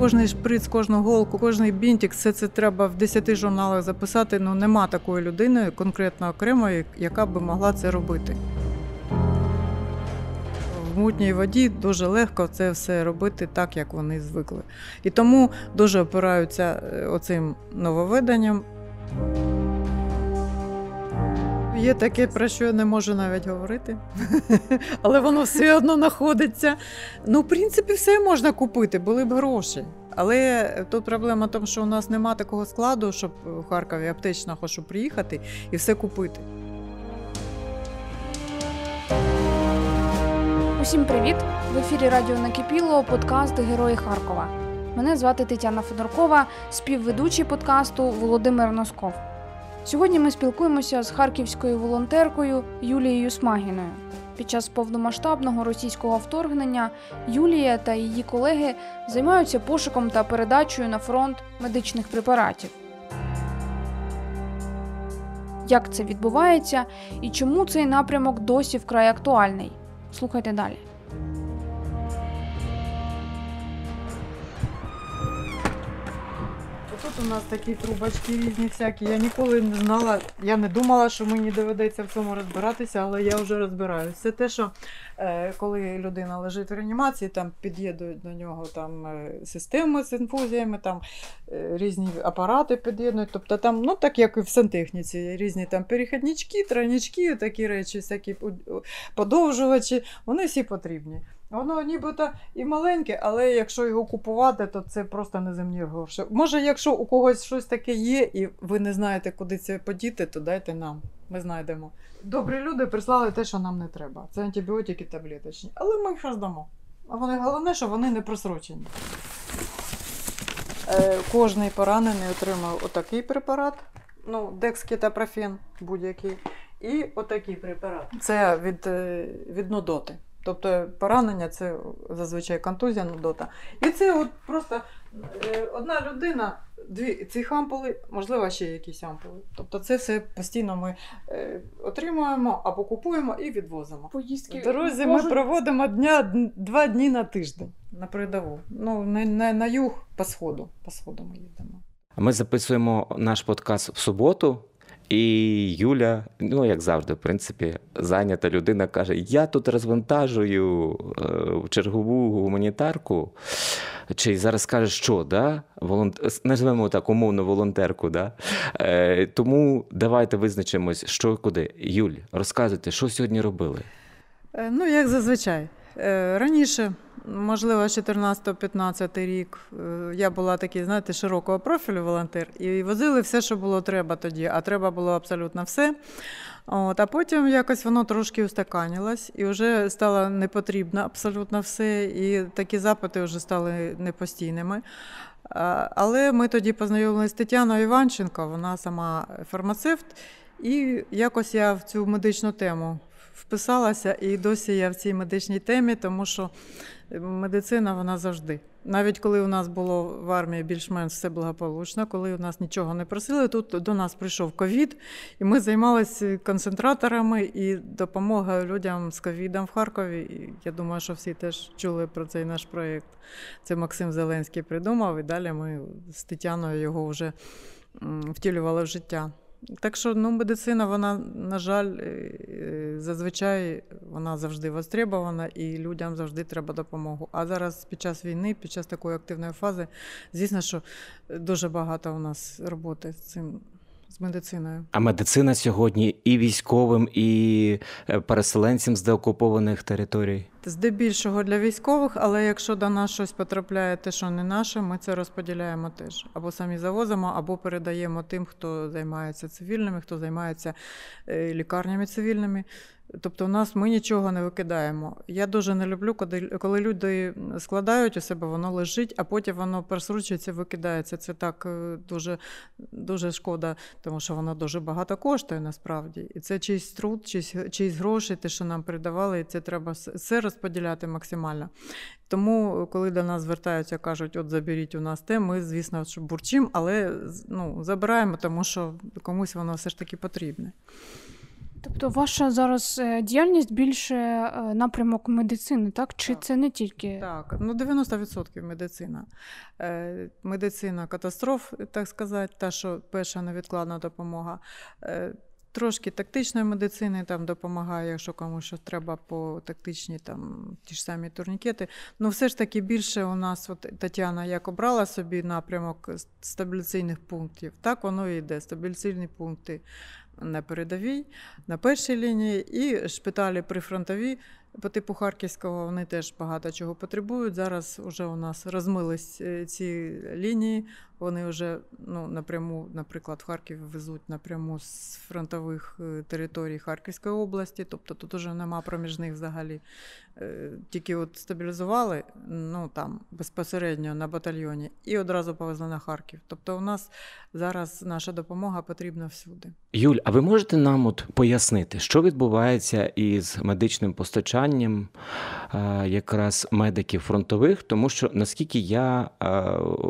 Кожний шприц, кожну голку, кожний бінтик, все це треба в 10 журналах записати. Ну нема такої людини, конкретно окремої, яка би могла це робити. В мутній воді дуже легко це все робити так, як вони звикли. І тому дуже опираються е, оцим нововведенням. Є таке, про що я не можу навіть говорити, але воно все одно знаходиться. Ну, в принципі, все можна купити, були б гроші. Але тут проблема в тому, що у нас немає такого складу, щоб в Харкові аптечного, щоб приїхати і все купити. Усім привіт! В ефірі Радіо Накипіло, подкаст Герої Харкова. Мене звати Тетяна Федоркова, співведучий подкасту Володимир Носков. Сьогодні ми спілкуємося з харківською волонтеркою Юлією Смагіною. Під час повномасштабного російського вторгнення Юлія та її колеги займаються пошуком та передачею на фронт медичних препаратів. Як це відбувається і чому цей напрямок досі вкрай актуальний? Слухайте далі. Тут у нас такі трубочки різні всякі. Я ніколи не знала, я не думала, що мені доведеться в цьому розбиратися, але я вже розбираюся. Це те, що е, коли людина лежить в реанімації, там під'єднують до нього там е, системи з інфузіями, там е, різні апарати під'єднують. Тобто там, ну так як і в сантехніці, різні там перехіднички, тройнички, такі речі, всякі подовжувачі, вони всі потрібні. Воно нібито і маленьке, але якщо його купувати, то це просто неземні гроші. Може, якщо у когось щось таке є, і ви не знаєте, куди це подіти, то дайте нам. Ми знайдемо. Добрі люди прислали те, що нам не треба. Це антибіотики таблеточні. Але ми їх роздамо. А вони головне, що вони не просрочені. Е, кожний поранений отримав отакий препарат. Ну, декскетапрофен будь-який. І отакий препарат. Це від, е, від нудоти. Тобто поранення це зазвичай контузія, нудота. І це от просто е, одна людина, дві ці ампули, можливо, ще якісь ампули. Тобто це все постійно ми е, отримуємо або купуємо і відвозимо. Поїздки В дорозі ми проводимо дня, два дні на тиждень на передову. Ну, на, на, на юг по сходу. По сходу ми їдемо. Ми записуємо наш подкаст в суботу, і Юля, ну як завжди, в принципі, зайнята людина каже: Я тут розвантажую е, чергову гуманітарку. Чи зараз каже, що да? Волонт... назвемо так умовно волонтерку. Да? Е, тому давайте визначимось, що куди. Юль, розказуйте, що сьогодні робили. Е, Ну, як зазвичай. Е, Раніше, можливо, 14-15 рік, е, я була такий, знаєте, широкого профілю волонтер, і возили все, що було треба тоді, а треба було абсолютно все. От, а потім якось воно трошки устаканилось, і вже стало непотрібно абсолютно все, і такі запити вже стали непостійними. Але ми тоді познайомилися з Тетяною Іванченко, вона сама фармацевт, і якось я в цю медичну тему вписалася, і досі я в цій медичній темі, тому що медицина вона завжди. Навіть коли у нас було в армії більш-менш все благополучно, коли у нас нічого не просили, тут до нас прийшов ковід, і ми займалися концентраторами і допомогою людям з ковідом в Харкові. І я думаю, що всі теж чули про цей наш проєкт. Це Максим Зеленський придумав, і далі ми з Тетяною його вже втілювали в життя. Так що ну, медицина, вона, на жаль, е, зазвичай вона завжди востребована і людям завжди треба допомогу. А зараз під час війни, під час такої активної фази, звісно, що дуже багато у нас роботи з цим. З медициною. А медицина сьогодні і військовим, і е, переселенцям з деокупованих територій. Здебільшого для військових, але якщо до нас щось потрапляє, те, що не наше, ми це розподіляємо теж. Або самі завозимо, або передаємо тим, хто займається цивільними, хто займається е, лікарнями цивільними. Тобто, у нас ми нічого не викидаємо. Я дуже не люблю, коли, люди складають у себе, воно лежить, а потім воно просручується, викидається. Це так е, дуже, дуже шкода, тому що воно дуже багато коштує насправді. І це чийсь труд, чийсь, чийсь гроші, те, що нам передавали, і це треба все розподіляти максимально. Тому, коли до нас звертаються, кажуть, от заберіть у нас те, ми, звісно, що бурчимо, але ну, забираємо, тому що комусь воно все ж таки потрібне. Тобто ваша зараз е, діяльність більше е, напрямок медицини, так? Чи Так. це не тільки Так, ну 90% медицина. Е, Медицина катастроф, так сказати, та, що перша невідкладна допомога. Трошки тактичної медицини там допомагає, якщо комусь щось треба по тактичні там ті ж самі турнікети. Ну, все ж таки більше у нас, от Тетяна як обрала собі напрямок стабіляційних пунктів, так воно і йде. Стабіляційні пункти на передовій, на першій лінії, і шпиталі прифронтові по типу Харківського вони теж багато чого потребують. Зараз вже у нас розмились е, ці лінії. Вони вже ну, напряму, наприклад, в Харків везуть напряму з фронтових е, територій Харківської області, тобто тут уже нема проміжних взагалі. Е, Тільки от стабілізували ну, там, безпосередньо на батальйоні і одразу повезли на Харків. Тобто у нас зараз наша допомога потрібна всюди. Юль, а ви можете нам от пояснити, що відбувається із медичним постачанням е, якраз медиків фронтових? Тому що наскільки я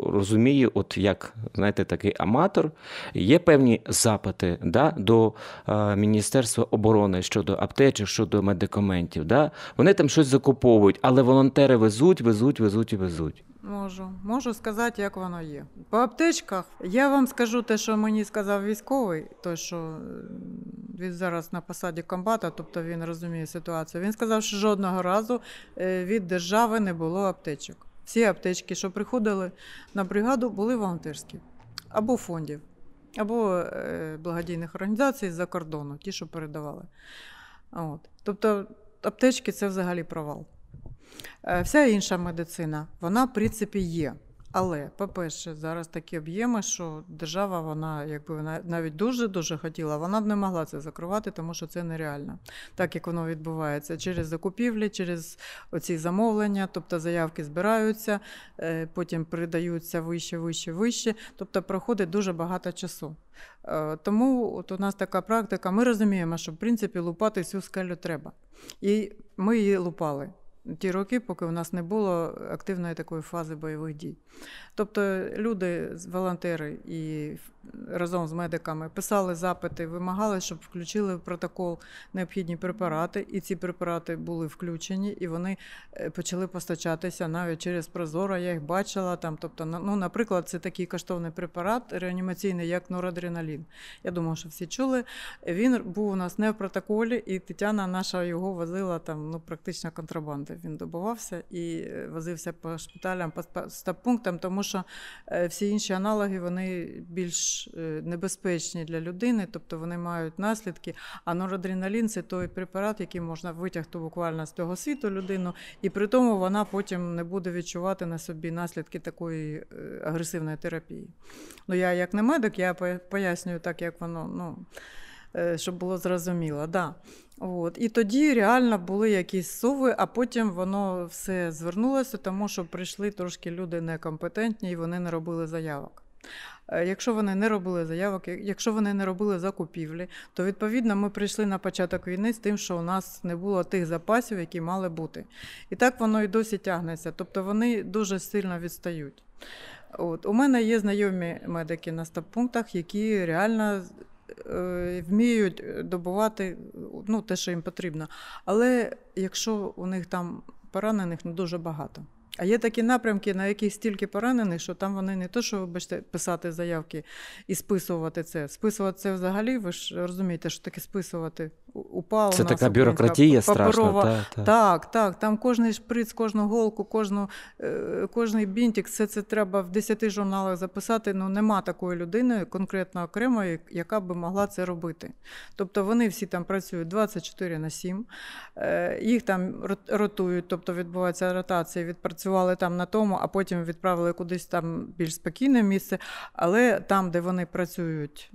розумію, от як знаєте, такий аматор, є певні запити да, до е, Міністерства оборони щодо аптечок, щодо медикаментів. Да? Вони там щось закуповують, але волонтери везуть, везуть, везуть і везуть. Можу, можу сказати, як воно є. По аптечках я вам скажу те, що мені сказав військовий, той, що е, він зараз на посаді комбата, тобто він розуміє ситуацію. Він сказав, що жодного разу е, від держави не було аптечок. Всі аптечки, що приходили на бригаду, були волонтерські або фондів, або е, благодійних організацій з-за кордону, ті, що передавали. От. Тобто аптечки це взагалі провал. Е, Вся інша медицина, вона, в принципі, є. Але, по-перше, зараз такі об'єми, що держава, вона, якби навіть дуже-дуже хотіла, вона б не могла це закривати, тому що це нереально. Так як воно відбувається через закупівлі, через оці замовлення, тобто заявки збираються, е, потім передаються вище, вище, вище. Тобто проходить дуже багато часу. Е, Тому от у нас така практика. Ми розуміємо, що в принципі лупати всю скелю треба. І ми її лупали ті роки, поки у нас не було активної такої фази бойових дій. Тобто люди, волонтери і разом з медиками писали запити, вимагали, щоб включили в протокол необхідні препарати, і ці препарати були включені, і вони е, почали постачатися навіть через Прозоро. Я їх бачила там. Тобто, ну, наприклад, це такий коштовний препарат реанімаційний, як норадреналін. Я думаю, що всі чули. Він був у нас не в протоколі, і Тетяна наша його возила там ну, практично контрабанди. Він добувався і е, возився по шпиталям, по спа- стаб-пунктам, тому що е, всі інші аналоги вони більш е, небезпечні для людини, тобто вони мають наслідки. А норадреналін це той препарат, який можна витягти буквально з того світу людину, і при тому вона потім не буде відчувати на собі наслідки такої е, агресивної терапії. Ну, я як не медик, я пояснюю так, як воно, ну, щоб було зрозуміло. Да. От. І тоді реально були якісь суви, а потім воно все звернулося, тому що прийшли трошки люди некомпетентні і вони не робили заявок. Е, Якщо вони не робили заявок, якщо вони не робили закупівлі, то відповідно ми прийшли на початок війни з тим, що у нас не було тих запасів, які мали бути. І так воно і досі тягнеться. Тобто вони дуже сильно відстають. От. У мене є знайомі медики на стаб-пунктах, які реально е, вміють добувати ну, те, що їм потрібно. Але якщо у них там поранених не дуже багато. А є такі напрямки, на яких стільки поранених, що там вони не то, що вибачте, писати заявки і списувати це. Списувати це взагалі, ви ж розумієте, що таке списувати. У- УПА у Це нас така бюрократія страшна. Та, та. так, так. Там кожний шприц, кожну голку, кожну, е, кожний бінтик, все це треба в 10 журналах записати. Ну нема такої людини, конкретно окремої, яка би могла це робити. Тобто вони всі там працюють 24 на 7, е, їх там ротують, тобто відбувається ротація, відпрацювали там на тому, а потім відправили кудись там більш спокійне місце. Але там, де вони працюють.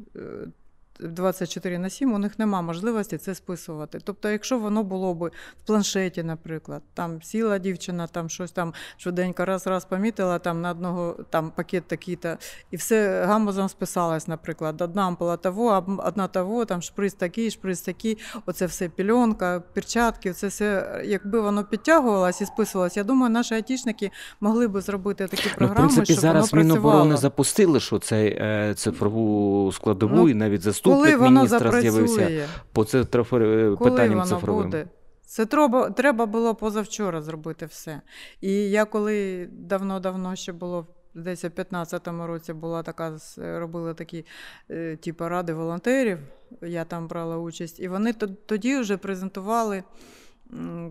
Е, 24 на 7, у них нема можливості це списувати. Тобто, якщо воно було б в планшеті, наприклад, там сіла дівчина, там щось там швиденько раз-раз помітила, там на одного там пакет такий-то, і все гамузом списалось, наприклад. Одна ампула того, одна того, там шприц такий, шприц такий, оце все пільонка, перчатки, це все, якби воно підтягувалось і списувалось, я думаю, наші айтішники могли би зробити такі програми, Ну, в принципі, щоб зараз воно Міноборони запустили, що цей е, цифрову складову Ну, і навіть застосовують заступник коли воно міністра з'явився по цифрофор... коли питанням воно цифровим. буде. Це треба, треба було позавчора зробити все. І я коли давно-давно ще було. Десь у 15-му році була така, робила робили такі е, типу, ради волонтерів, я там брала участь, і вони тоді вже презентували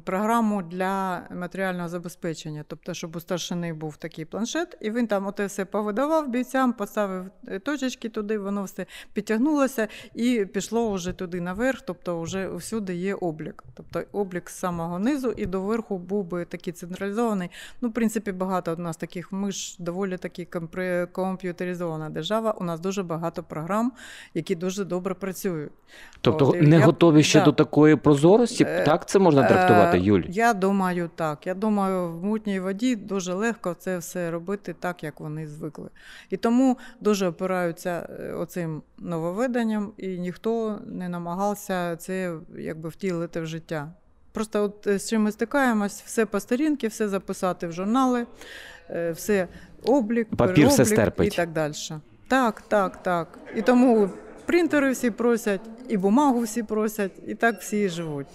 програму для матеріального забезпечення. Тобто, щоб у старшини був такий планшет, і він там оте все повидавав бійцям, поставив е, точечки туди, воно все підтягнулося і пішло вже туди наверх, тобто вже всюди є облік. Тобто облік з самого низу і до верху був би такий централізований. Ну, в принципі, багато у нас таких, ми ж доволі таки комп'ютеризована держава. У нас дуже багато програм, які дуже добре працюють. Тобто От, не я- готові ще да. до такої прозорості? Е, так це можна трактувати, Е, Юль? Я думаю, так. Я думаю, в мутній воді дуже легко це все робити так, як вони звикли. І тому дуже опираються е, оцим нововведенням, і ніхто не намагався це якби втілити в життя. Просто от е, з чим ми стикаємось, все по сторінки, все записати в журнали, все облік, Папір все стерпить. і так далі. Так, так, так. І тому принтери всі просять, і бумагу всі просять, і так всі і живуть.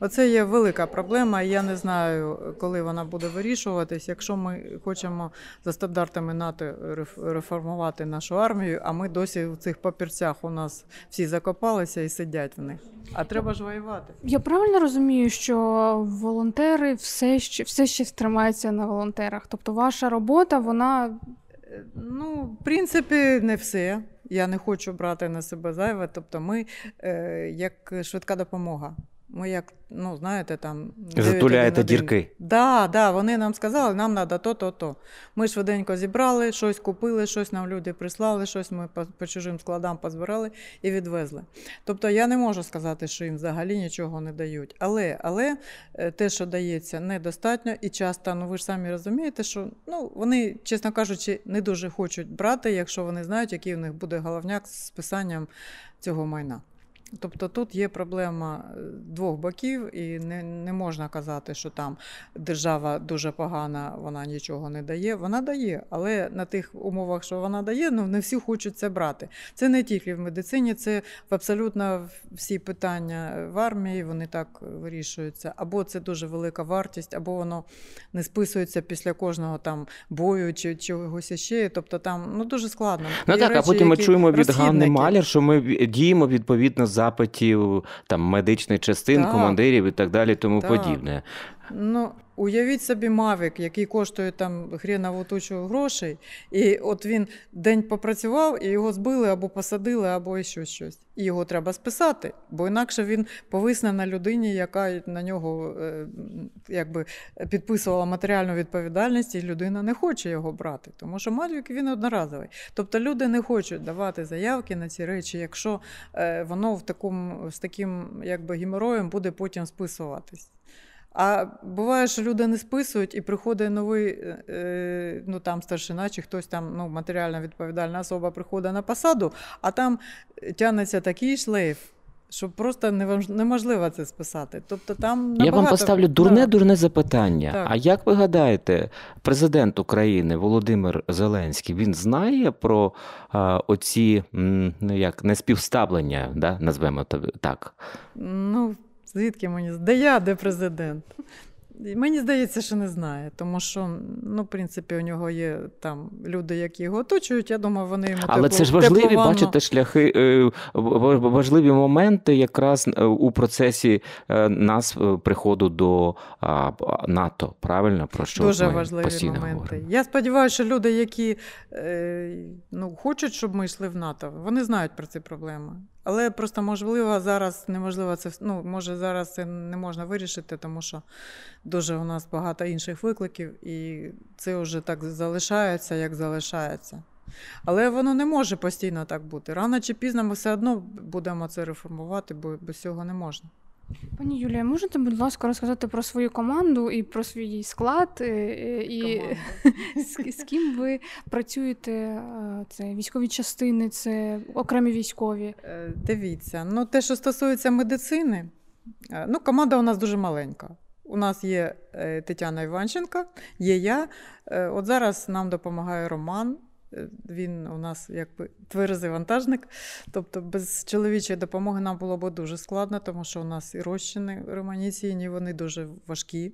Оце є велика проблема, і я не знаю, коли вона буде вирішуватись. Якщо ми хочемо за стандартами НАТО реформувати нашу армію, а ми досі в цих папірцях у нас всі закопалися і сидять в них. А треба ж воювати. Я правильно розумію, що волонтери все ще все ще тримаються на волонтерах. Тобто ваша робота, вона Е, Ну, в принципі, не все. Я не хочу брати на себе зайве. Тобто, ми е, як швидка допомога. Ми як, ну, знаєте, там. Затуляєте 911. дірки. Да, да, вони нам сказали, нам треба то, то, то. Ми швиденько зібрали, щось купили, щось нам люди прислали, щось ми по, по чужим складам позбирали і відвезли. Тобто я не можу сказати, що їм взагалі нічого не дають. Але, але е, те, що дається, недостатньо і часто, ну ви ж самі розумієте, що ну, вони, чесно кажучи, не дуже хочуть брати, якщо вони знають, який у них буде головняк з списанням цього майна. Тобто тут є проблема е, двох боків, і не, не можна казати, що там держава дуже погана, вона нічого не дає. Вона дає, але на тих умовах, що вона дає, ну не всі хочуть це брати. Це не тільки в медицині, це в абсолютно всі питання в армії, вони так вирішуються. Або це дуже велика вартість, або воно не списується після кожного там бою чи чогось іще. Тобто там ну дуже складно. Ну так, а потім ми чуємо від Ганни розхідники. Що ми діємо відповідно запитів там медичних частин, Так. командирів і так далі, тому Так. подібне. Ну, уявіть собі Мавік, який коштує там хрінову тучу грошей, і от він день попрацював, і його збили або посадили, або ще щось. І його треба списати, бо інакше він повисне на людині, яка на нього е, якби підписувала матеріальну відповідальність, і людина не хоче його брати. Тому що Мавік він одноразовий. Тобто люди не хочуть давати заявки на ці речі, якщо е, воно в такому, з таким якби геморроєм буде потім списуватись. А буває, що люди не списують, і приходить новий е, е, ну, там старшина, чи хтось там ну, матеріально відповідальна особа приходить на посаду, а там тягнеться такий шлейф, що просто неможливо це списати. Тобто там Я вам поставлю дурне-дурне запитання. Так. А як ви гадаєте, президент України Володимир Зеленський він знає про а, оці ну як неспівставлення, да, назвемо так? Ну, звідки мені де я, де президент? Мені здається, що не знає, тому що, ну, в принципі, у нього є там люди, які його оточують. Я думаю, вони йому Але тепло- це ж важливі, теплу бачите, шляхи, е, важливі моменти якраз е, у процесі е, нас приходу до НАТО. Правильно про що Дуже ми важливі постійно моменти. говоримо? Я сподіваюся, що люди, які ну, хочуть, щоб ми йшли в НАТО, вони знають про ці проблеми. Але просто можливо зараз неможливо це ну, може зараз це не можна вирішити, тому що дуже у нас багато інших викликів, і це вже так залишається, як залишається. Але воно не може постійно так бути. Рано чи пізно ми все одно будемо це реформувати, бо без цього не можна. Пані Юлія, можете, будь ласка, розказати про свою команду і про свій склад, е, е, і з, з ким ви працюєте? е, Це військові частини, це окремі військові. Дивіться, ну те, що стосується медицини, ну команда у нас дуже маленька. У нас є Тетяна Іванченка, є я. От зараз нам допомагає Роман. Е, Він у нас якби тверезий вантажник. Тобто без чоловічої допомоги нам було б дуже складно, тому що у нас і розчини романіційні, вони дуже важкі.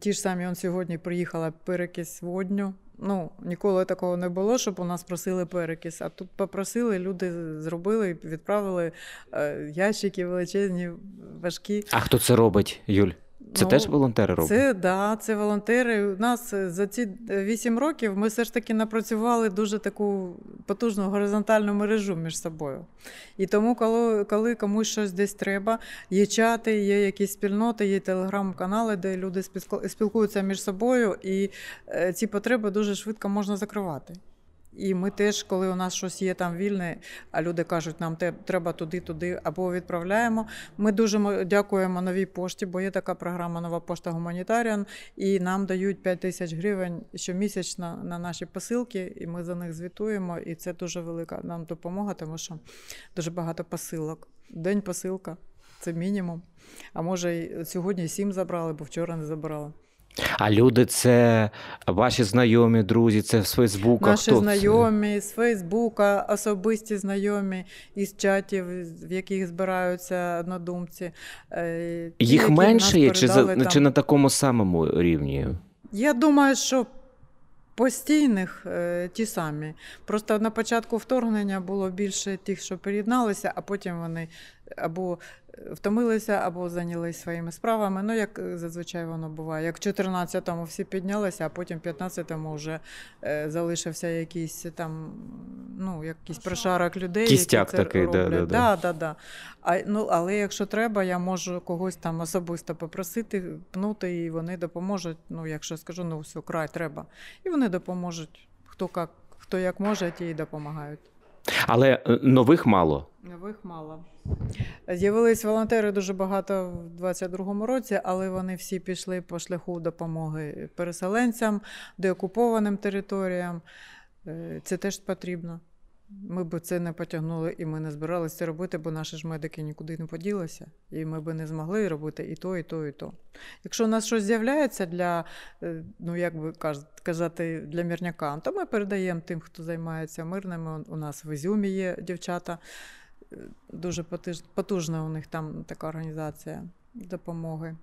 Ті ж самі он сьогодні приїхала перекись водню. Ну, ніколи такого не було, щоб у нас просили перекис. А тут попросили, люди зробили, відправили е, ящики величезні, важкі. А хто це робить, Юль? Це Ну, теж волонтери роблять? Це да, це волонтери. У нас е, за ці 8 років ми все ж таки напрацювали дуже таку потужну горизонтальну мережу між собою. І тому, коли, коли комусь щось десь треба, є чати, є якісь спільноти, є телеграм-канали, де люди спілку- спілкуються між собою, і е, ці потреби дуже швидко можна закривати. І ми теж, коли у нас щось є там вільне, а люди кажуть, нам треба туди, туди, або відправляємо. Ми дуже дякуємо новій пошті, бо є така програма Нова пошта Гуманітаріан, і нам дають 5 тисяч гривень щомісячно на наші посилки, і ми за них звітуємо. І це дуже велика нам допомога, тому що дуже багато посилок. День посилка це мінімум. А може, сьогодні сім забрали, бо вчора не забрали. А люди це ваші знайомі, друзі, це з Фейсбука. Наші хто це? знайомі з Фейсбука, особисті знайомі із чатів, в яких збираються однодумці. Е, Їх менше є, чи, за, чи на такому самому рівні? Я думаю, що постійних е, ті самі. Просто на початку вторгнення було більше тих, що приєдналися, а потім вони або втомилися, або зайнялися своїми справами. Ну, як е, зазвичай воно буває. Як в 14-му всі піднялися, а потім в 15-му вже е, залишився якийсь там, ну, якийсь прошарок людей. Кістяк які це такий, роблять. да, да. Да, да, да. А, ну, але якщо треба, я можу когось там особисто попросити, пнути, і вони допоможуть. Ну, якщо скажу, ну все, край треба. І вони допоможуть. Хто як, хто як може, ті й допомагають. Але е, нових мало. Нових мало. З'явились волонтери дуже багато в 22-му році, але вони всі пішли по шляху допомоги переселенцям, деокупованим територіям. Е, Це теж потрібно. Ми б це не потягнули і ми не збиралися це робити, бо наші ж медики нікуди не поділися, і ми б не змогли робити і то, і то, і то. Якщо у нас щось з'являється для, е, ну як би казати, для мирняка, то ми передаємо тим, хто займається мирними. У нас в Ізюмі є дівчата, е, дуже потужна у них там така організація допомоги.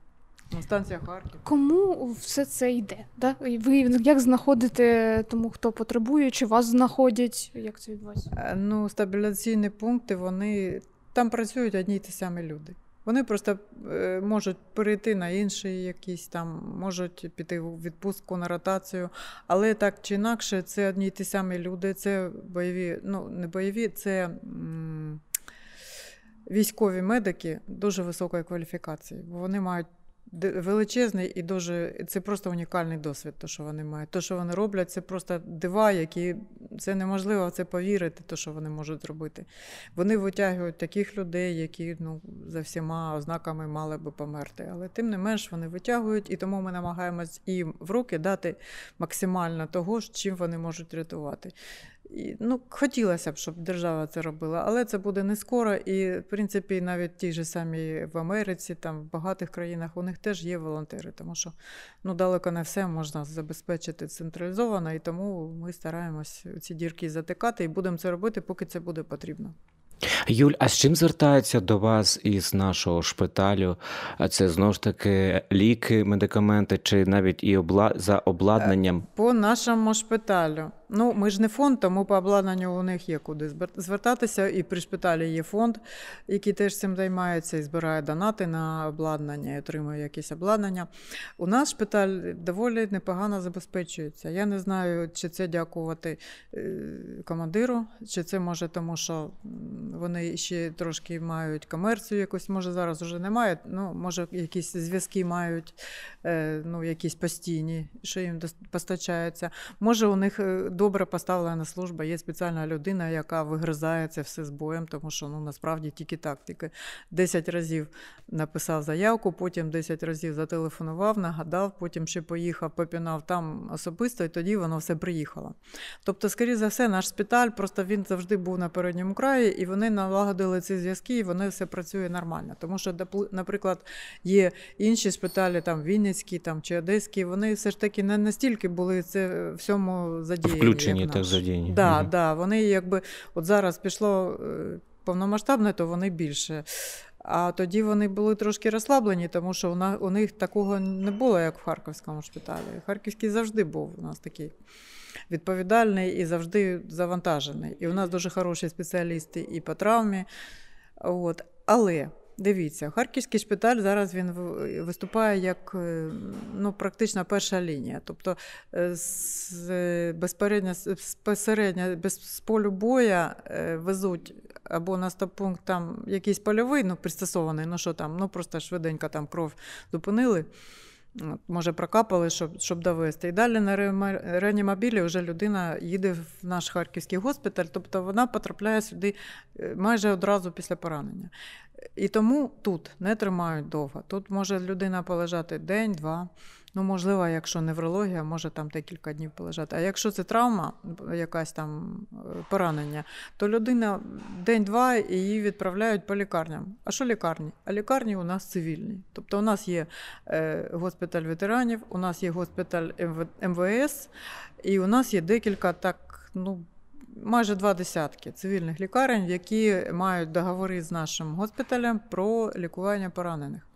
Ну, станція Харків. Кому все це йде? Да? Ви як знаходите тому, хто потребує, чи вас знаходять? Як це відбувається? Е, Ну, стабіляційні пункти, вони там працюють одні й ті самі люди. Вони просто е, можуть перейти на інший якийсь там, можуть піти у відпустку на ротацію, але так чи інакше, це одні й ті самі люди, це бойові, ну не бойові, це м, військові медики дуже високої кваліфікації, бо вони мають величезний і дуже це просто унікальний досвід, то, що вони мають. То, що вони роблять, це просто дива, які це неможливо це повірити, то, що вони можуть зробити. Вони витягують таких людей, які ну, за всіма ознаками мали би померти. Але тим не менш вони витягують, і тому ми намагаємось їм в руки дати максимально того, чим вони можуть рятувати. І, ну, хотілося б, щоб держава це робила, але це буде не скоро. І, в принципі, навіть ті ж самі в Америці, там в багатих країнах у них теж є волонтери, тому що ну, далеко не все можна забезпечити централізовано, і тому ми стараємось ці дірки затикати і будемо це робити, поки це буде потрібно. Юль, а з чим звертаються до вас із нашого шпиталю? Це знову ж таки ліки, медикаменти, чи навіть і обла... за обладнанням? По нашому шпиталю. Ну, ми ж не фонд, тому по обладнанню у них є куди звертатися. І при шпиталі є фонд, який теж цим займається і збирає донати на обладнання, і отримує якісь обладнання. У нас шпиталь доволі непогано забезпечується. Я не знаю, чи це дякувати е, командиру, чи це може тому, що вони ще трошки мають комерцію якусь, може зараз вже немає, ну, може якісь зв'язки мають, е, ну, якісь постійні, що їм постачаються. Може, у них е, добре поставлена служба, є спеціальна людина, яка вигризає це все з боєм, тому що ну, насправді тільки так, тільки 10 разів написав заявку, потім 10 разів зателефонував, нагадав, потім ще поїхав, попінав там особисто, і тоді воно все приїхало. Тобто, скоріше за все, наш шпиталь, просто він завжди був на передньому краї, і вони налагодили ці зв'язки, і вони все працює нормально. Тому що, наприклад, є інші шпиталі, там Вінницькі там, чи Одеські, вони все ж таки не настільки були це всьому задіяні. Включені, як так задіяні. Да, Мгм. да, вони якби от зараз пішло е, повномасштабне, то вони більше. А тоді вони були трошки розслаблені, тому що у, у них такого не було, як в Харківському шпиталі. Харківський завжди був у нас такий відповідальний і завжди завантажений. І у нас дуже хороші спеціалісти і по травмі. От. Але дивіться, Харківський шпиталь зараз він виступає як е, ну, практично перша лінія. Тобто е, з, безпередньо, безпосередньо без полю боя е, везуть або на стопункт там якийсь польовий, ну, пристосований, ну що там, ну просто швиденько там кров зупинили. Може, прокапали, щоб, щоб довести. І далі на реанімобілі вже людина їде в наш харківський госпіталь, тобто вона потрапляє сюди майже одразу після поранення. І тому тут не тримають довго. Тут може людина полежати день, два. Ну, можливо, якщо неврологія, може там декілька днів полежати. А якщо це травма, якась там е, поранення, то людина день-два і її відправляють по лікарням. А що лікарні? А лікарні у нас цивільні. Тобто у нас є е, госпіталь ветеранів, у нас є госпіталь МВ- МВС, і у нас є декілька так, ну. Майже два десятки цивільних лікарень, які мають договори з нашим госпіталем про лікування поранених.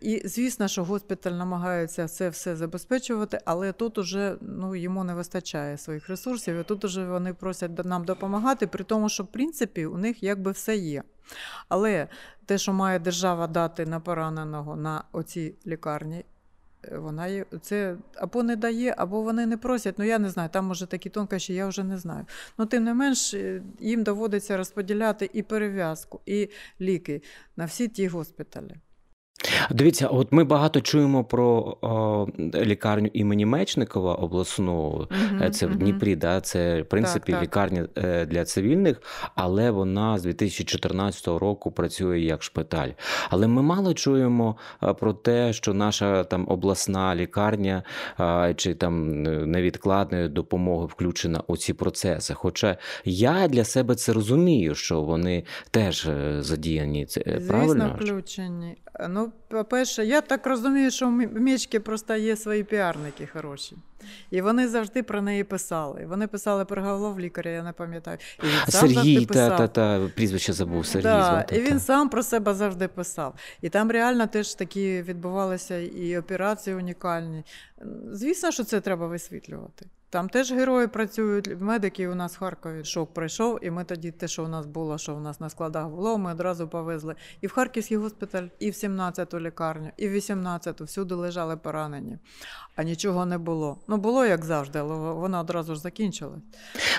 І звісно, що госпіталь намагається це все забезпечувати, але тут уже ну, йому не вистачає своїх ресурсів, і тут уже вони просять нам допомагати, при тому, що в принципі у них якби все є. Але те, що має держава дати на пораненого на оці лікарні, вона це або не дає, або вони не просять. Ну я не знаю, там може такі тонкощі, я вже не знаю. Ну, тим не менш, е, їм доводиться розподіляти і перев'язку, і ліки на всі ті госпіталі. Дивіться, от ми багато чуємо про о, лікарню імені Мечникова обласну. Е, Це в Дніпрі, да? це в принципі так. лікарня е, для цивільних, але вона з 2014 року працює як шпиталь. Але ми мало чуємо е, про те, що наша там обласна лікарня чи там невідкладної допомоги включена у ці процеси. Хоча я для себе це розумію, що вони теж задіяні. Це Звісно, правильно? включені. Ну, по-перше, я так розумію, що в Мічки просто є свої піарники хороші. І вони завжди про неї писали. Вони писали про голову лікаря, я не пам'ятаю. І він сам Сергій, та, та, та, прізвище забув, Сергій. Да, звати, і він та. сам про себе завжди писав. І там реально теж такі відбувалися і операції унікальні. Звісно, що це треба висвітлювати. Там теж герої працюють, медики у нас в Харкові шок пройшов, і ми тоді те, що у нас було, що у нас на складах було, ми одразу повезли і в Харківський госпіталь, і в 17-ту лікарню, і в 18-ту. Всюди лежали поранені. А нічого не було. Ну, було як завжди, але вона одразу ж закінчилась.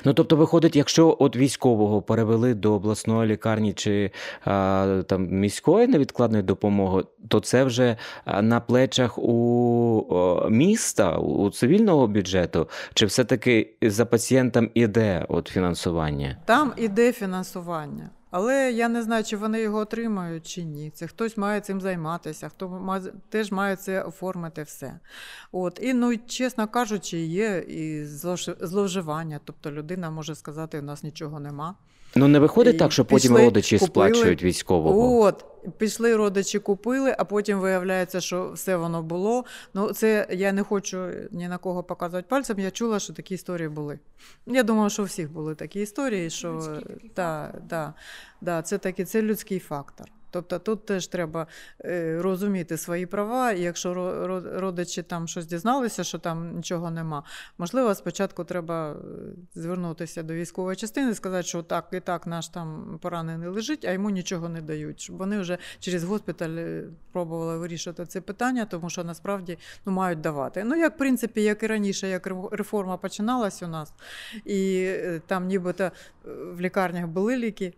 Ну тобто, виходить, якщо от військового перевели до обласної лікарні чи а, там міської невідкладної допомоги, то це вже на плечах у міста, у цивільного бюджету, чи все-таки за пацієнтом іде от фінансування? Там іде фінансування. Але я не знаю, чи вони його отримають чи ні. Це хтось має цим займатися, хто має, теж має це оформити все. От. І, ну, чесно кажучи, є і зловж- зловживання. Тобто людина може сказати, у нас нічого нема. Ну не виходить І так, що потім пішли, родичі купили. сплачують військового. От, пішли родичі, купили, а потім виявляється, що все воно було. Ну, це я не хочу ні на кого показувати пальцем. Я чула, що такі історії були. Я думаю, що у всіх були такі історії, що Людський такий да, да, да, це такий це людський фактор. Тобто тут теж треба е, розуміти свої права, і якщо ро- ро- родичі там щось дізналися, що там нічого нема, можливо, спочатку треба е, звернутися до військової частини сказати, що так і так наш там поранений лежить, а йому нічого не дають. Щоб вони вже через госпіталь е, пробували вирішувати це питання, тому що насправді ну, мають давати. Ну, як в принципі, як і раніше, як реформа починалась у нас, і там нібито в лікарнях були ліки.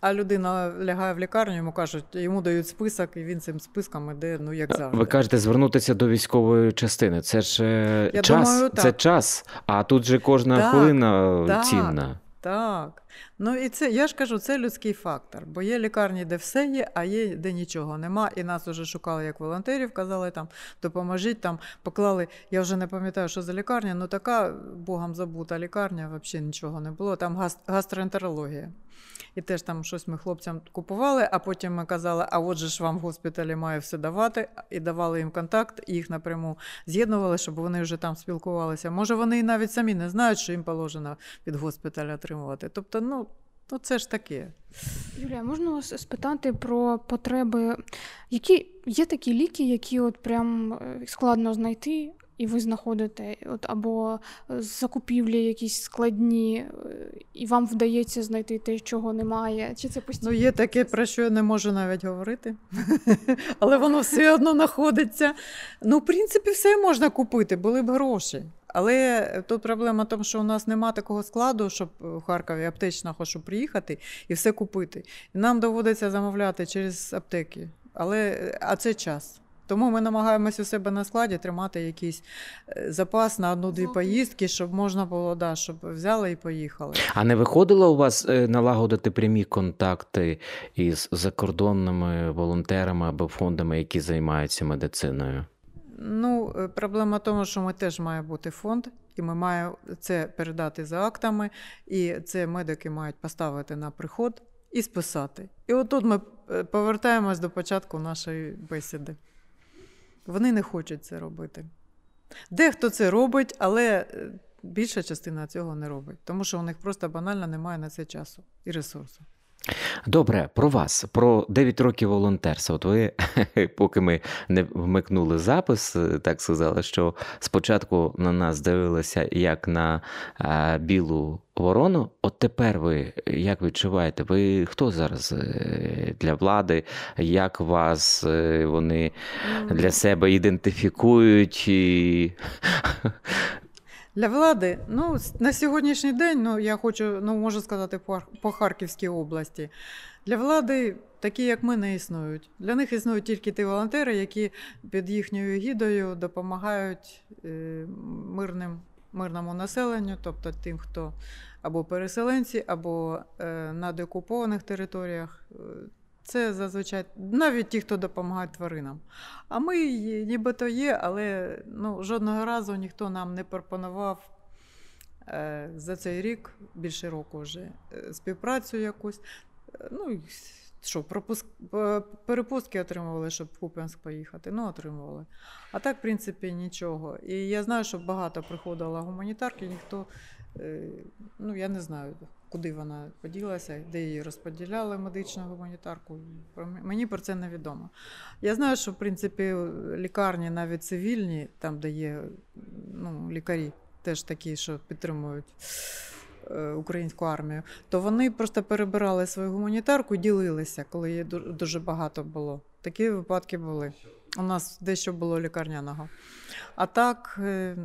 А людина лягає в лікарню, йому кажуть, йому дають список, і він цим списком іде, ну як завжди. Ви кажете, звернутися до військової частини. Це ж е, Я час, думаю, це час. А тут же кожна Так, хвилина так. цінна. Так. Ну і це, я ж кажу, це людський фактор, бо є лікарні, де все є, а є, де нічого нема. І нас вже шукали як волонтерів, казали там, допоможіть там, поклали. Я вже не пам'ятаю, що за лікарня, ну така богом забута лікарня, взагалі нічого не було. Там гас- гастроентерологія. І теж там щось ми хлопцям купували, а потім ми казали, а от же ж вам в госпіталі має все давати, і давали їм контакт, і їх напряму з'єднували, щоб вони вже там спілкувалися. Може, вони і навіть самі не знають, що їм положено від госпіталя отримувати. Тобто, ну, ну це ж таке. Юлія, можна вас спитати про потреби? Які є такі ліки, які от прям е, складно знайти, і ви знаходите, от або закупівлі якісь складні, е, і вам вдається знайти те, чого немає? Чи це постійно? Ну, є таке, про що я не можу навіть говорити, але воно все одно знаходиться. Ну, в принципі, все можна купити, були б гроші. Але тут проблема в тому, що у нас немає такого складу, щоб в Харкові аптечного, щоб приїхати і все купити. І нам доводиться замовляти через аптеки. Але, а це час. Тому ми намагаємося у себе на складі тримати якийсь е, запас на одну-дві поїздки, щоб можна було, да, щоб взяли і поїхали. А не виходило у вас е, налагодити прямі контакти із закордонними волонтерами або фондами, які займаються медициною? Ну, е, проблема в тому, що ми теж має бути фонд, і ми маємо це передати за актами, і це медики мають поставити на приход і списати. І отут ми е, повертаємось до початку нашої бесіди. Вони не хочуть це робити. Дехто це робить, але е, більша частина цього не робить, тому що у них просто банально немає на це часу і ресурсу. Добре, про вас, про 9 років волонтерства. От ви, поки ми не вмикнули запис, е, так сказали, що спочатку на нас дивилися як на а, білу ворону. От тепер ви як відчуваєте? Ви хто зараз е, для влади? Як вас е, вони для себе ідентифікують? І... Для влади, ну, на сьогоднішній день, ну, я хочу, ну, можу сказати, по, Харківській області. Для влади такі, як ми, не існують. Для них існують тільки ті волонтери, які під їхньою гідою допомагають е, мирним, мирному населенню, тобто тим, хто або переселенці, або е, на деокупованих територіях. Це зазвичай навіть ті, хто допомагають тваринам. А ми нібито є, але ну, жодного разу ніхто нам не пропонував е, за цей рік, більше року вже, е, співпрацю якусь. Е, Ну, що, пропуск, е, перепустки отримували, щоб в Куп'янськ поїхати. Ну, отримували. А так, в принципі, нічого. І я знаю, що багато приходило гуманітарки, ніхто, е, ну, я не знаю, куди вона поділася, де її розподіляли медичну гуманітарку. Мені про це невідомо. Я знаю, що в принципі лікарні навіть цивільні, там, де є ну, лікарі, теж такі, що підтримують е, українську армію, то вони просто перебирали свою гуманітарку ділилися, коли її ду- дуже багато було. Такі випадки були. У нас дещо було лікарняного. А так, е,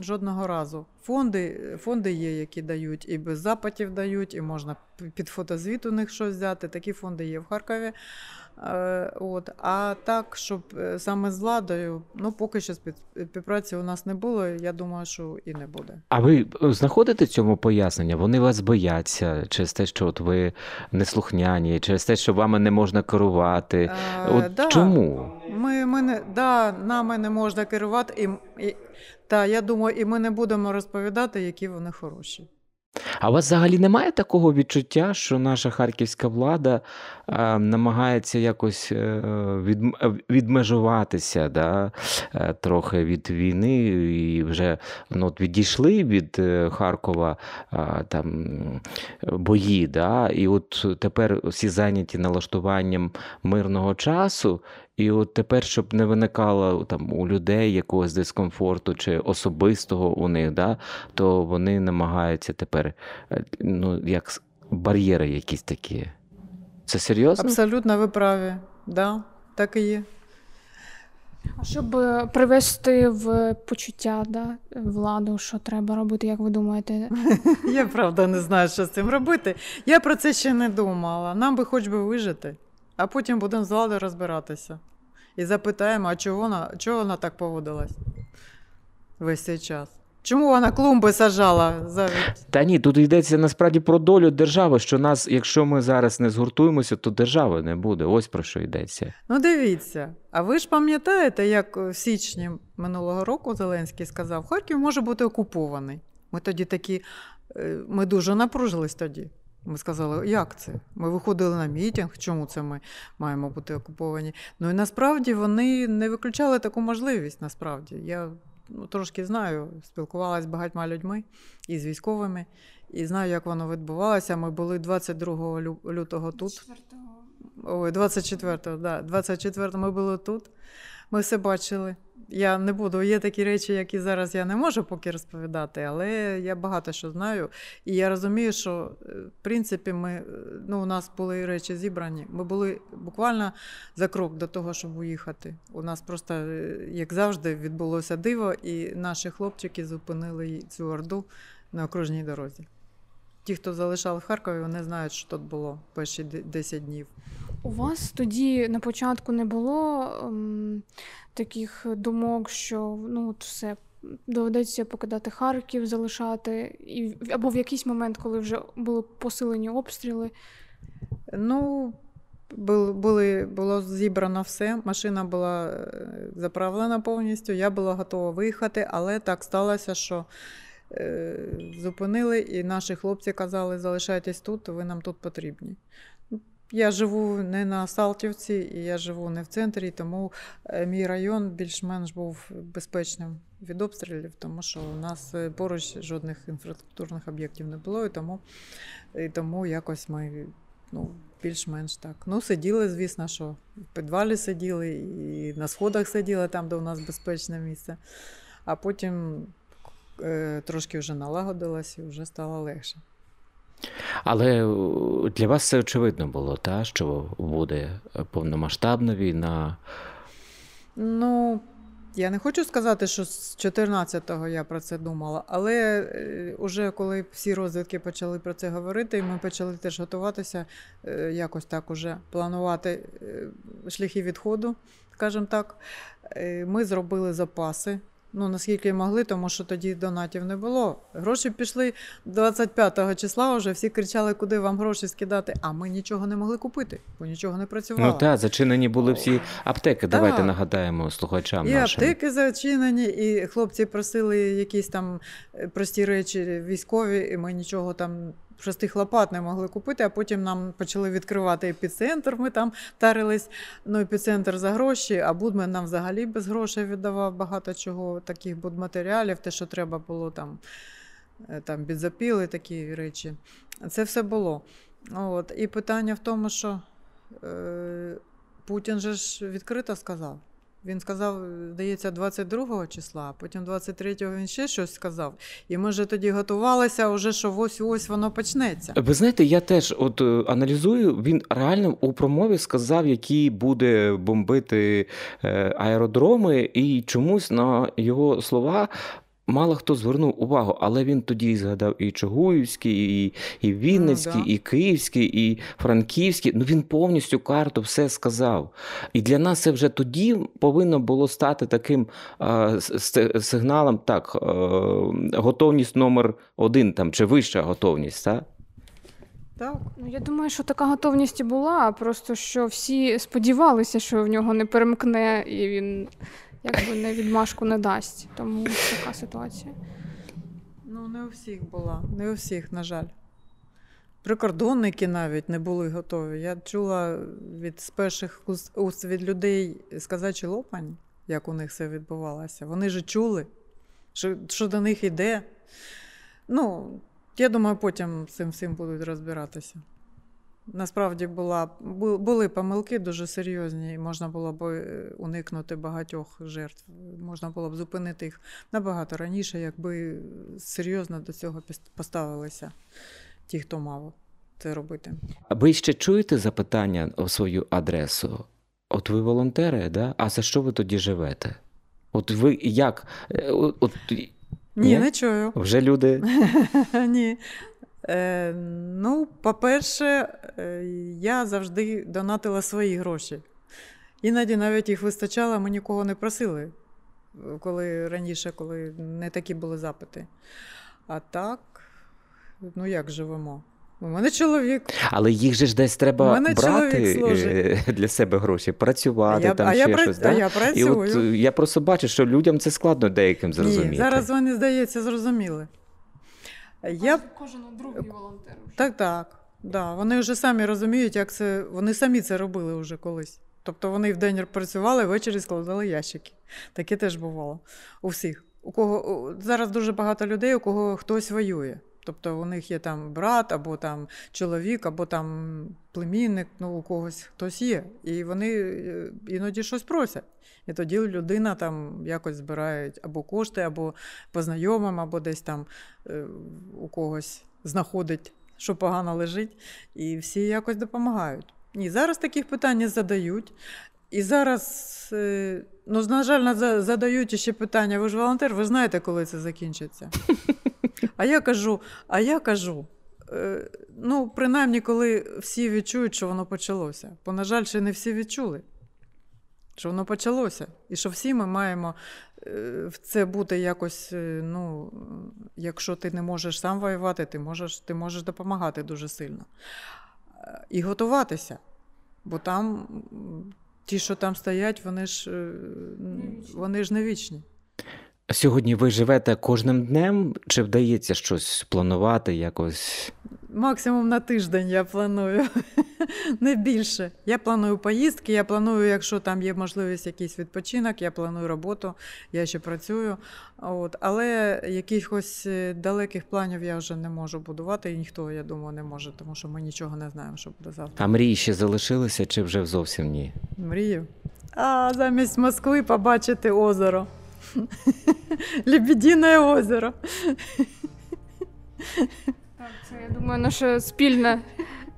жодного разу. Фонди, фонди є, які дають і без запитів дають, і можна під фотозвіт у них щось взяти. Такі фонди є в Харкові. Е, От. А так, щоб е, саме з владою, ну поки що спів- співпраці у нас не було. Я думаю, що і не буде. А ви знаходите цьому пояснення? Вони вас бояться через те, що от ви неслухняні, через те, що вами не можна керувати. От да. чому? Ми, ми не, да, нами не можна керувати. І, і, та, я думаю, і ми не будемо розповідати, які вони хороші. А у вас взагалі немає такого відчуття, що наша харківська влада е, намагається якось е, е, відмежуватися да, е, трохи від війни і вже ну, от відійшли від е, Харкова там, бої, да, і от тепер всі зайняті налаштуванням мирного часу. І от тепер, щоб не виникало там у людей якогось дискомфорту чи особистого у них, да, то вони намагаються тепер е, ну, як бар'єри якісь такі. Це серйозно? Абсолютно ви праві. Да, так і є. А щоб е, привести в почуття да, владу, що треба робити, як ви думаєте? Я правда не знаю, що з цим робити. Я про це ще не думала. Нам би хоч би вижити, а потім будемо з владою розбиратися. І запитаємо, а чого вона, чого вона так поводилась весь цей час. Чому вона клумби сажала? За... Та ні, тут йдеться насправді про долю держави, що нас, якщо ми зараз не згуртуємося, то держави не буде. Ось про що йдеться. Ну, дивіться. А ви ж пам'ятаєте, як в січні минулого року Зеленський сказав, Харків може бути окупований. Ми тоді такі, е, ми дуже напружились тоді. Ми сказали, як це? Ми виходили на мітинг, чому це ми маємо бути окуповані? Ну і насправді вони не виключали таку можливість. Насправді. Я ну, трошки знаю, спілкувалася з багатьма людьми і з військовими, і знаю, як воно відбувалося. Ми були 22 лю- лютого тут. Ой, 24-го, да. 24-го ми були тут. Ми все бачили. Я не буду. Є такі речі, які зараз я не можу поки розповідати, але я багато що знаю. І я розумію, що е, в принципі ми, е, ну, у нас були речі зібрані. Ми були буквально за крок до того, щоб уїхати. У нас просто, е, як завжди, відбулося диво, і наші хлопчики зупинили цю орду на окружній дорозі. Ті, хто залишав в Харкові, вони знають, що тут було перші 10 днів. У вас тоді на початку не було ем, таких думок, що ну от все доведеться покидати Харків, залишати, і або в якийсь момент, коли вже були посилені обстріли. Ну, бу- були, було зібрано все. Машина була е, заправлена повністю. Я була готова виїхати, але так сталося, що зупинили, і наші хлопці казали: залишайтесь тут, ви нам тут потрібні. Я живу не на Салтівці, і я живу не в центрі, тому е, мій район більш-менш був безпечним від обстрілів, тому що у нас е, поруч жодних інфраструктурних об'єктів не було, і тому, і тому якось ми ну, більш-менш так. Ну, сиділи, звісно, що в підвалі сиділи, і на сходах сиділи там, де у нас безпечне місце. А потім е, трошки вже налагодилось і вже стало легше. Але е, для вас це очевидно було, та, що буде повномасштабна війна. Ну, я не хочу сказати, що з 14-го я про це думала, але е, уже коли всі розвідки почали про це говорити, і ми почали теж готуватися, е, якось так уже планувати е, шляхи відходу, скажімо так, е, ми зробили запаси. Ну, наскільки могли, тому що тоді донатів не було. Гроші пішли 25 числа, вже всі кричали, куди вам гроші скидати, а ми нічого не могли купити, бо нічого не працювало. Ну так, зачинені були всі аптеки. Давайте Так. нагадаємо слухачам І нашим. аптеки зачинені, і хлопці просили якісь там прості речі військові, і ми нічого там. Простих лопат не могли купити, а потім нам почали відкривати епіцентр. Ми там тарились. Ну, епіцентр за гроші, а Будмен нам взагалі без грошей віддавав багато чого, таких будматеріалів, те, що треба було там, е, там бензопіли, такі речі. Це все було. От. І питання в тому, що е, Путін же ж відкрито сказав. Він сказав, здається, 22-го числа, потім 23-го він ще щось сказав. І ми вже тоді готувалися, вже що ось ось воно почнеться. Ви знаєте, я теж от е, аналізую. Він реально у промові сказав, які буде бомбити е, аеродроми, і чомусь на його слова. Мало хто звернув увагу, але він тоді згадав і Чугуївський, і, і Вінницький, Ну, да. і Київський, і Франківський. Ну він повністю карту все сказав. І для нас це вже тоді повинно було стати таким е, с- с- сигналом, так, е, готовність номер один там, чи вища готовність. Так? Так. Ну, я думаю, що така готовність і була, просто що всі сподівалися, що в нього не перемкне і він якби не відмашку не дасть. Тому така ситуація. Ну, не у всіх була, не у всіх, на жаль. Прикордонники навіть не були готові. Я чула від з перших уст- від людей сказачі лопань, як у них все відбувалося. Вони ж чули, що, що до них йде. Ну, я думаю, потім з цим всім будуть розбиратися. Насправді була, бу- були помилки дуже серйозні, і можна було б е, уникнути багатьох жертв. Можна було б зупинити їх набагато раніше, якби серйозно до цього поставилися ті, хто мав це робити. А Ви ще чуєте запитання у свою адресу? От ви волонтери, да? а за що ви тоді живете? От ви як? Е, От, от, Ні, Ні? не чую. вже люди. Ні. Е, ну, по-перше, е, я завжди донатила свої гроші. Іноді навіть їх вистачало, ми нікого не просили коли раніше, коли не такі були запити. А так, ну як живемо? У мене чоловік. Але їх же ж десь треба брати е, для себе гроші, працювати, а я, там а ще я, пра- щось. а Да? я І от е, я просто бачу, що людям це складно деяким зрозуміти. Ні, зараз вони, здається, зрозуміли. Я, Кожен другий волонтер. Так, так. Да. Вони вже самі розуміють, як це. Вони самі це робили вже колись. Тобто вони вдень працювали, ввечері складали ящики. Таке теж бувало. У всіх. У кого зараз дуже багато людей, у кого хтось воює. Тобто у них є там брат, або там чоловік, або там племінник, ну у когось хтось є. І вони е, іноді щось просять. І тоді людина там якось збирає або кошти, або по знайомим, або десь там е, у когось знаходить, що погано лежить, і всі якось допомагають. Ні, зараз таких питань не задають. І зараз, е, ну, на жаль, задають ще питання: ви ж волонтер, ви знаєте, коли це закінчиться. А я кажу, а я кажу. е, Ну, принаймні, коли всі відчують, що воно почалося. Бо, на жаль, ще не всі відчули, що воно почалося. І що всі ми маємо е, в це бути якось, е, ну, якщо ти не можеш сам воювати, ти можеш, ти можеш допомагати дуже сильно. І готуватися. Бо там ті, що там стоять, вони ж, вони ж не вічні. Сьогодні ви живете кожним днем, чи вдається щось планувати якось? Максимум на тиждень я планую, не більше. Я планую поїздки, я планую, якщо там є можливість якийсь відпочинок, я планую роботу, я ще працюю. От. Але якихось е, далеких планів я вже не можу будувати, і ніхто, я думаю, не може, тому що ми нічого не знаємо, що буде завтра. А мрії ще залишилися, чи вже зовсім ні? Мрію. А замість Москви побачити озеро. Лебедине озеро. Так, це я думаю, наше спільне,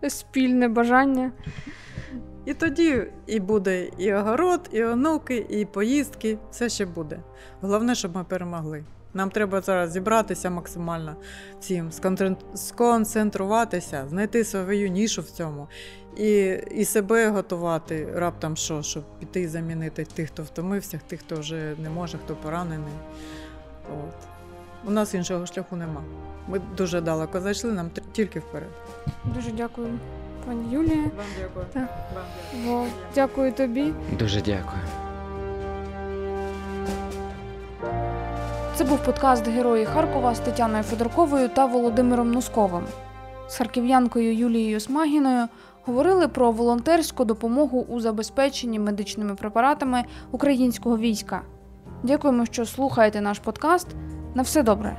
спільне бажання. І тоді і буде і огород, і онуки, і поїздки. Все ще буде. Головне, щоб ми перемогли. Нам треба зараз зібратися максимально всім, сконцентруватися, знайти свою нішу в цьому і, і себе готувати раптом що, щоб піти і замінити тих, хто втомився, тих, хто вже не може, хто поранений. От. У нас іншого шляху нема. Ми дуже далеко зайшли, нам тільки вперед. Дуже дякую, пані Юлія. Вам дякую. Так. Вам Бо дякую тобі. Дуже дякую. Це був подкаст Герої Харкова з Тетяною Федорковою та Володимиром Носковим. З харків'янкою Юлією Смагіною говорили про волонтерську допомогу у забезпеченні медичними препаратами українського війська. Дякуємо, що слухаєте наш подкаст. На все добре.